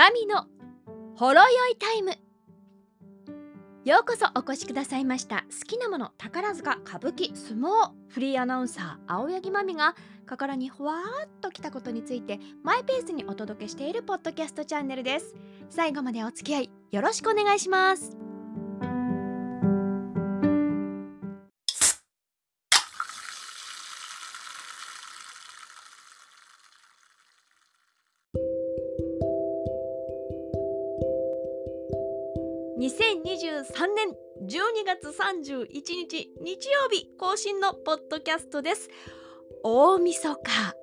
マミのほろ酔いタイム。ようこそお越しくださいました。好きなもの宝塚歌舞伎相撲。フリーアナウンサー青柳まみが心にほわーっときたことについてマイペースにお届けしているポッドキャストチャンネルです。最後までお付き合いよろしくお願いします。2023年12月31日日曜日更新のポッドキャストです。大晦日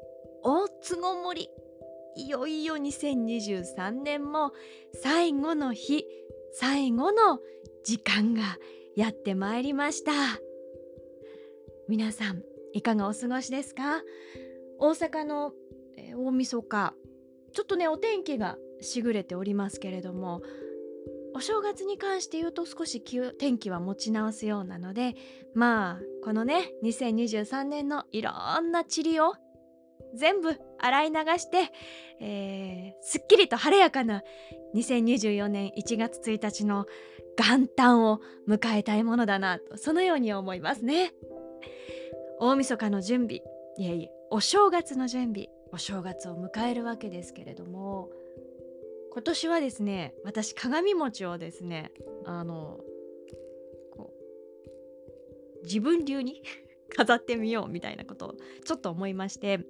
大つごもり。いよいよ2023年も最後の日最後の時間がやってまいりました。皆さんいかがお過ごしですか？大阪の、えー、大晦日ちょっとねお天気がしぐれておりますけれどもお正月に関して言うと少し天気は持ち直すようなのでまあこのね2023年のいろんな塵を全部洗い流して、えー、すっきりと晴れやかな2024年1月1日の元旦を迎えたいものだなとそのように思いますね。大晦日の準備いやいやお正月の準備お正月を迎えるわけですけれども今年はですね私鏡餅をですねあのこう自分流に 飾ってみようみたいなことをちょっと思いまして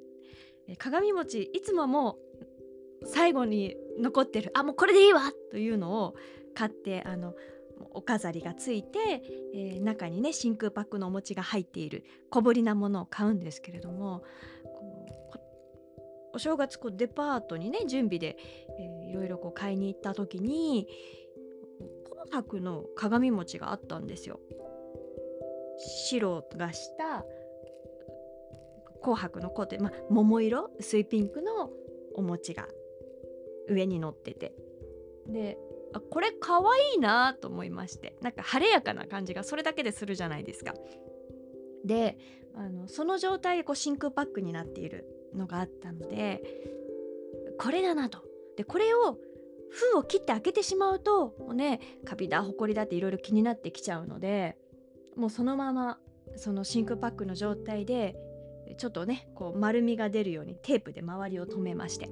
鏡餅いつももう最後に残ってるあもうこれでいいわというのを買ってあのお飾りがついて、えー、中にね真空パックのお餅が入っている小ぶりなものを買うんですけれどもお正月こうデパートにね準備で、えー、いろいろこう買いに行った時に紅白の鏡餅があったんですよ。白がした紅白のコートま、桃色薄いピンクのお餅が上に乗っててであこれかわいいなと思いましてなんか晴れやかな感じがそれだけでするじゃないですか。であのその状態でこう真空パックになっているのがあったのでこれだなと。でこれを封を切って開けてしまうともうねカビだホコリだっていろいろ気になってきちゃうのでもうそのままその真空パックの状態でちょっとねこう丸みが出るようにテープで周りを留めまして、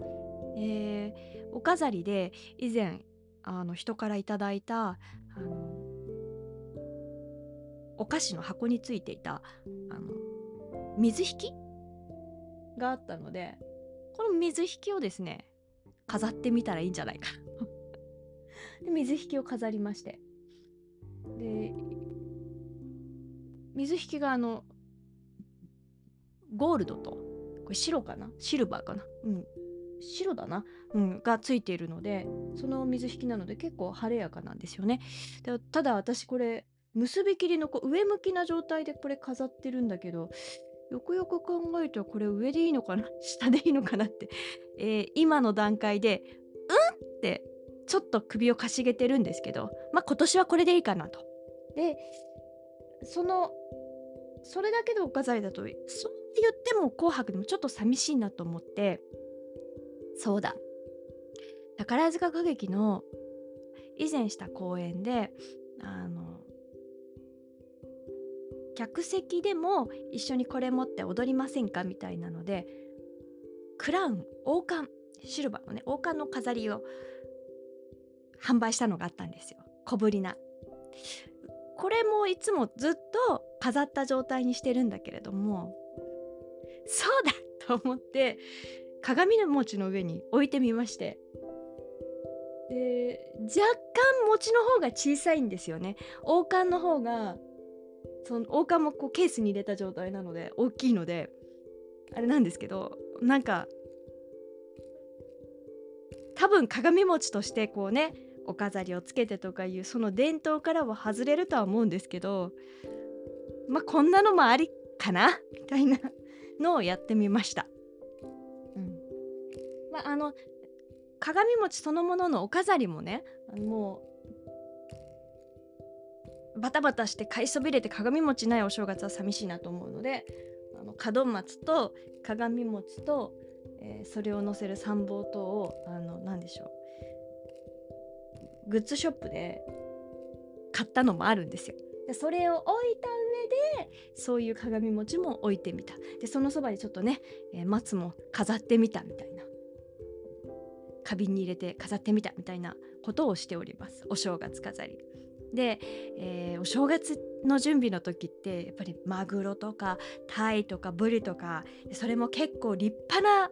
えー、お飾りで以前あの人からいただいたあのお菓子の箱についていたあの水引きがあったのでこの水引きをですね飾ってみたらいいんじゃないか で水引きを飾りまして。で水引きがあのゴールドとこれ白かな？シルバーかな？うん。白だな、うん、がついているのでその水引きなので結構晴れやかなんですよね。でただ私これ結び切りのこう上向きな状態でこれ飾ってるんだけどよくよく考えたらこれ上でいいのかな？下でいいのかなって、えー、今の段階でうんってちょっと首をかしげてるんですけどまあ今年はこれでいいかなと。でそのそれだけのお飾りだとそう言っても「紅白」でもちょっと寂しいなと思って。そうだ。宝塚歌劇の以前した公演であの客席でも一緒にこれ持って踊りませんか？みたいなのでクラウン王冠シルバーのね王冠の飾りを販売したのがあったんですよ。小ぶりな。これもいつもずっと飾った状態にしてるんだけれどもそうだと思って鏡の餅の上に置いてみまして。で若干餅の方が小さいんですよね。王冠の方がその王冠もこうケースに入れた状態なので大きいのであれなんですけどなんか多分鏡餅としてこうねお飾りをつけてとかいうその伝統からは外れるとは思うんですけどまあこんなのもありかな？みたいなのをやってみました。うん、まああの鏡餅そのもののお飾りもねもうバタバタして買いそびれて鏡餅ないお正月は寂しいなと思うのであの門松と鏡餅と、えー、それを乗せる参謀灯をあの何でしょうグッズショップで買ったのもあるんですよ。でそれを置いた上でそういう鏡餅も置いてみたでそのそばにちょっとね、えー、松も飾ってみたみたいな花瓶に入れて飾ってみたみたいなことをしておりますお正月飾り。で、えー、お正月の準備の時ってやっぱりマグロとかタイとかブリとかそれも結構立派な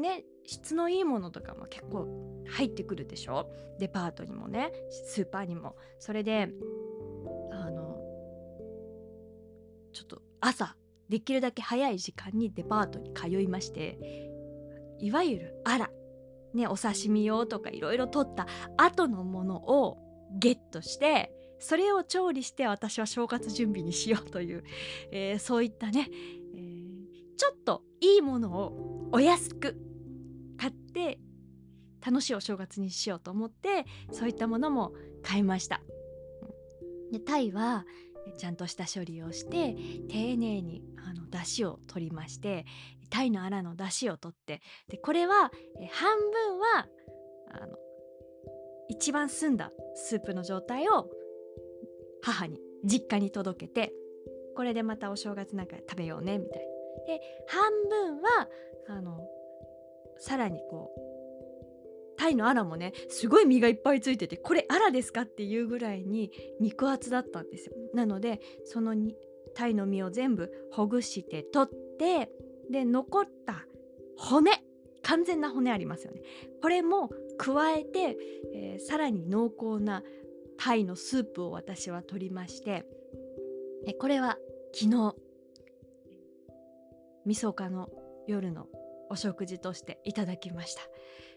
ね質のいいものとかも結構入ってくるでしょ？デパートにもねスーパーにも。それであのちょっと朝できるだけ早い時間にデパートに通いましていわゆるあらねお刺身用とかいろいろ取った後のものをゲットしてそれを調理して私は正月準備にしようという、えー、そういったね、えー、ちょっといいものをお安く買って楽しいお正月にしようと思ってそういったものも買いました。でタイはちゃんとした処理をして丁寧にあの出汁を取りましてタイのアラの出汁を取ってでこれは半分はあの一番澄んだ。スープの状態を母に。実家に届けてこれでまたお正月なんか食べようねみたいな。で半分はあのさらにこうタイのアラもねすごい身がいっぱいついててこれアラですかっていうぐらいに肉厚だったんですよ。なのでそのにタイの身を全部ほぐして取ってで残った骨完全な骨ありますよねこれも加えて、えー、さらに濃厚なタイのスープを私は取りましてえこれは昨日みそかの夜のお食事としていただきました。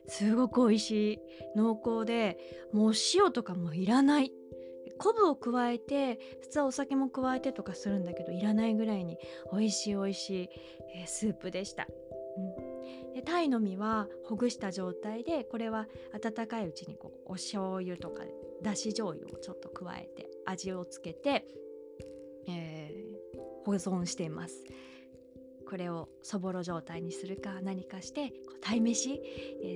すごく美味しい濃厚でもう塩とかもいらない。昆布を加えて普通はお酒も加えてとかするんだけどいらないぐらいに美味しい美味しい、えー、スープでした、でタイの身はほぐした状態でこれは温かいうちにこうお醤油とかだし醤油をちょっと加えて味をつけて、えー、保存していますこれをそぼろ状態にするか何かしてこう鯛めし、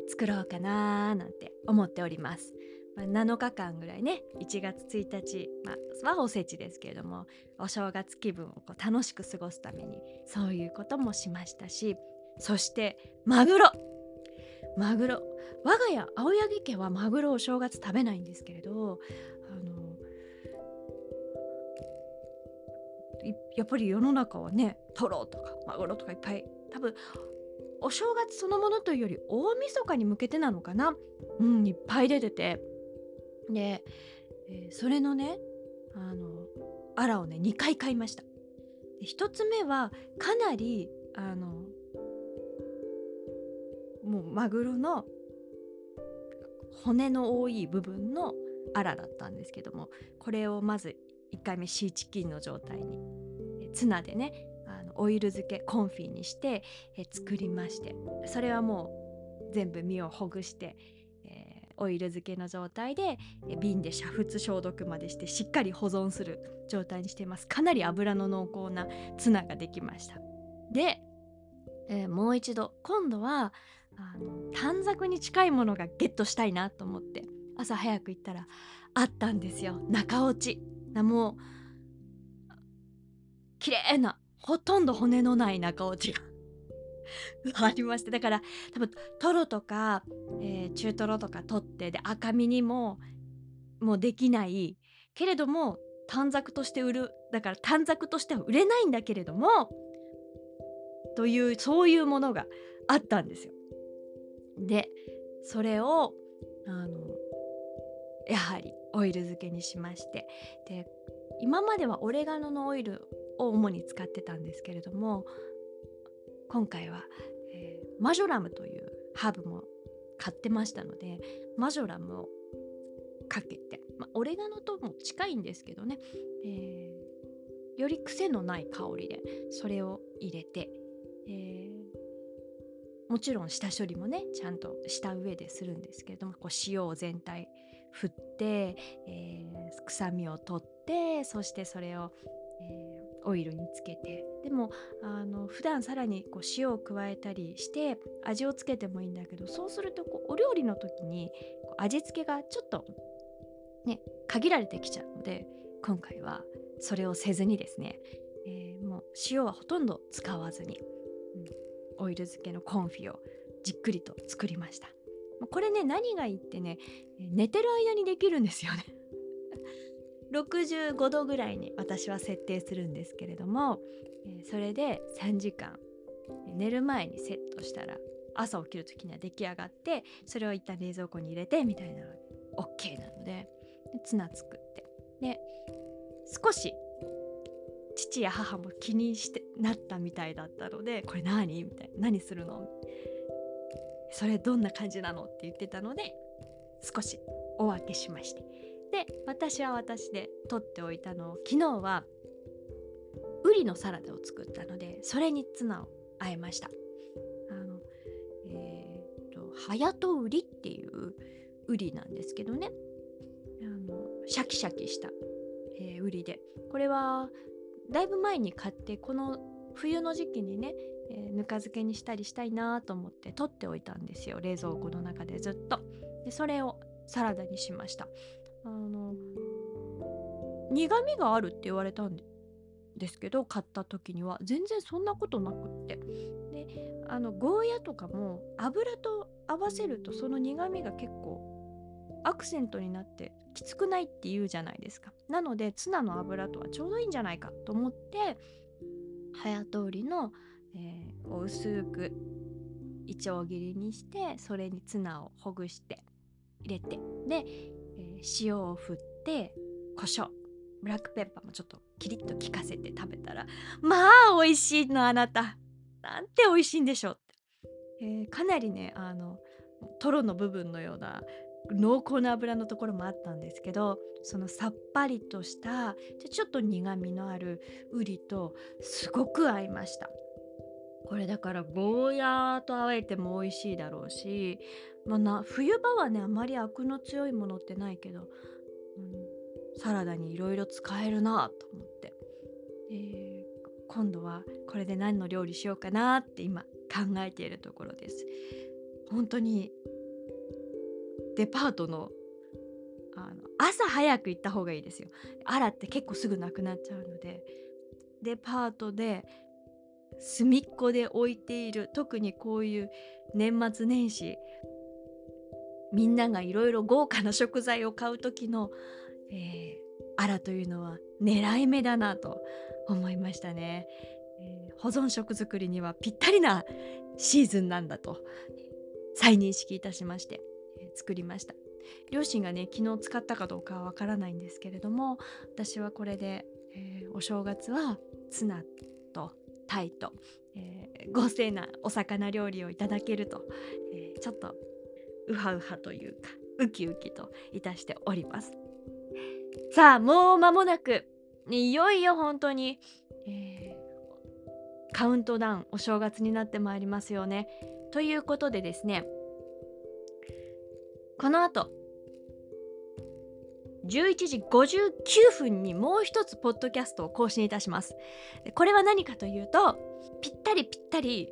作ろうかななんて思っております。まあ、7日間ぐらいね1月1日、まあ、はおせちですけれどもお正月気分をこう楽しく過ごすためにそういうこともしましたしそしてマグロ。マグロ。我が家青柳家はマグロをお正月食べないんですけれどあのやっぱり世の中はねトロとかマグロとかいっぱい多分お正月そのものというより大晦日に向けてなのかな。うんいっぱい出てて。で、えー、それのねあのアラをね2回買いました。1つ目はかなりあのもうマグロの骨の多い部分のアラだったんですけどもこれをまず1回目シーチキンの状態にツナでねあのオイル漬けコンフィにしてえ作りましてそれはもう全部身をほぐして、えー、オイル漬けの状態で瓶で煮沸消毒までしてしっかり保存する状態にしています。かなり油の濃厚なツナができました。で、えー、もう一度今度はあの短冊に近いものがゲットしたいなと思って朝早く行ったらあったんですよ。中落ち。もう綺麗なほとんど骨のない中落ちが ありまして。だから多分トロとか、えー、中トロとか取ってで赤身にももうできない。けれども短冊として売る。だから短冊としては売れないんだけれどもというそういうものがあったんですよ。でそれをあのやはりオイル漬けにしましてで今まではオレガノのオイルを主に使ってたんですけれども今回は、えー、マジョラムというハーブも買ってましたのでマジョラムをかけて、まあ、オレガノとも近いんですけどね、えー、より癖のない香りでそれを入れて、え、もちろん下処理もねちゃんとした上でするんですけれどもこう塩を全体振って、えー、臭みを取ってそしてそれを、えー、オイルにつけて。でもあの普段さらにこう塩を加えたりして味をつけてもいいんだけどそうするとこうお料理の時にこう味付けがちょっとね限られてきちゃうので今回はそれをせずにですね、えー、もう塩はほとんど使わずに、うん、オイル漬けのコンフィをじっくりと作りました。これね何がいいってね寝てる間にできるんですよね。65度ぐらいに私は設定するんですけれどもそれで3時間寝る前にセットしたら朝起きる時には出来上がってそれを一旦冷蔵庫に入れてみたいなの OK なのでツナ作って。で少し父や母も気にしてなったみたいだったのでこれ何？みたいな。何するの？それどんな感じなの？って言ってたので少しお分けしまして。で私は私で取っておいたの。を昨日はウリのサラダを作ったのでそれにツナをあえました。あのえー、とハヤトウリっていうウリなんですけどね。あのシャキシャキした、えー、ウリで。これはだいぶ前に買ってこの冬の時期にね、えー、ぬか漬けにしたりしたいなと思って取っておいたんですよ。冷蔵庫の中でずっと。でそれをサラダにしました。あの苦味があるって言われたんですけど買った時には。全然そんなことなくって。であのゴーヤとかも油と合わせるとその苦味が結構アクセントになってきつくないって言うじゃないですか。なのでツナの油とはちょうどいいんじゃないかと思って早通りの、えー、薄くいちょう切りにしてそれにツナをほぐして入れてで、えー、塩を振って胡椒ブラックペッパーもちょっとキリッと効かせて食べたらまあ美味しいのあなたなんて美味しいんでしょうって、えー、かなりねあのトロの部分のような濃厚な油のところもあったんですけどそのさっぱりとしたちょっと苦みのあるウリとすごく合いました。これだからゴーヤーと合えても美味しいだろうし、まあ、な冬場はねあまりアクの強いものってないけど、うん、サラダにいろいろ使えるなと思って、えー、今度はこれで何の料理しようかなって今考えているところです。本当にデパートのあの朝早く行った方がいいですよ。あらって結構すぐなくなっちゃうので。デパートで隅っこで置いている特にこういう年末年始みんながいろいろ豪華な食材を買う時の、えー、アラというのは狙い目だなと思いましたね、えー、保存食作りにはぴったりなシーズンなんだと再認識いたしまして。作りました。両親がね昨日使ったかどうかはわからないんですけれども私はこれで、えー、お正月はツナとタイと、えー、豪勢なお魚料理をいただけると、えー、ちょっとウハウハというかウキウキといたしております。さあもう間もなくいよいよ本当に、えー、カウントダウンお正月になってまいりますよね。ということでですねこの後。11時59分にもう一つポッドキャストを更新いたします。これは何かというとぴったりぴったり、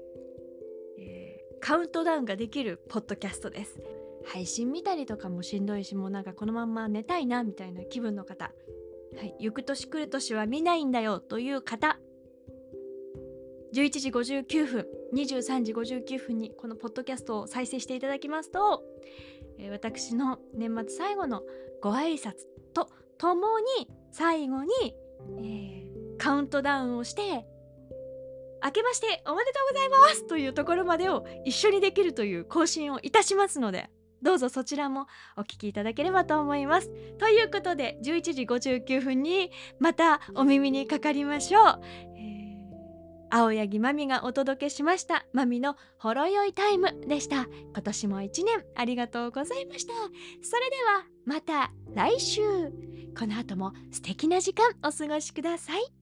えー、カウントダウンができるポッドキャストです。配信見たりとかもしんどいしもうなんかこのまんま寝たいなみたいな気分の方、はい、行く年来る年は見ないんだよという方。11時59分23時59分にこのポッドキャストを再生していただきますと、私の年末最後のご挨拶とともに最後に、えー、カウントダウンをして明けましておめでとうございますというところまでを一緒にできるという更新をいたしますのでどうぞそちらもお聞きいただければと思います。ということで11時59分にまたお耳にかかりましょう。えー青柳まみがお届けしました。まみのほろ酔いタイムでした。今年も一年ありがとうございました。それではまた来週。この後も素敵な時間お過ごしください。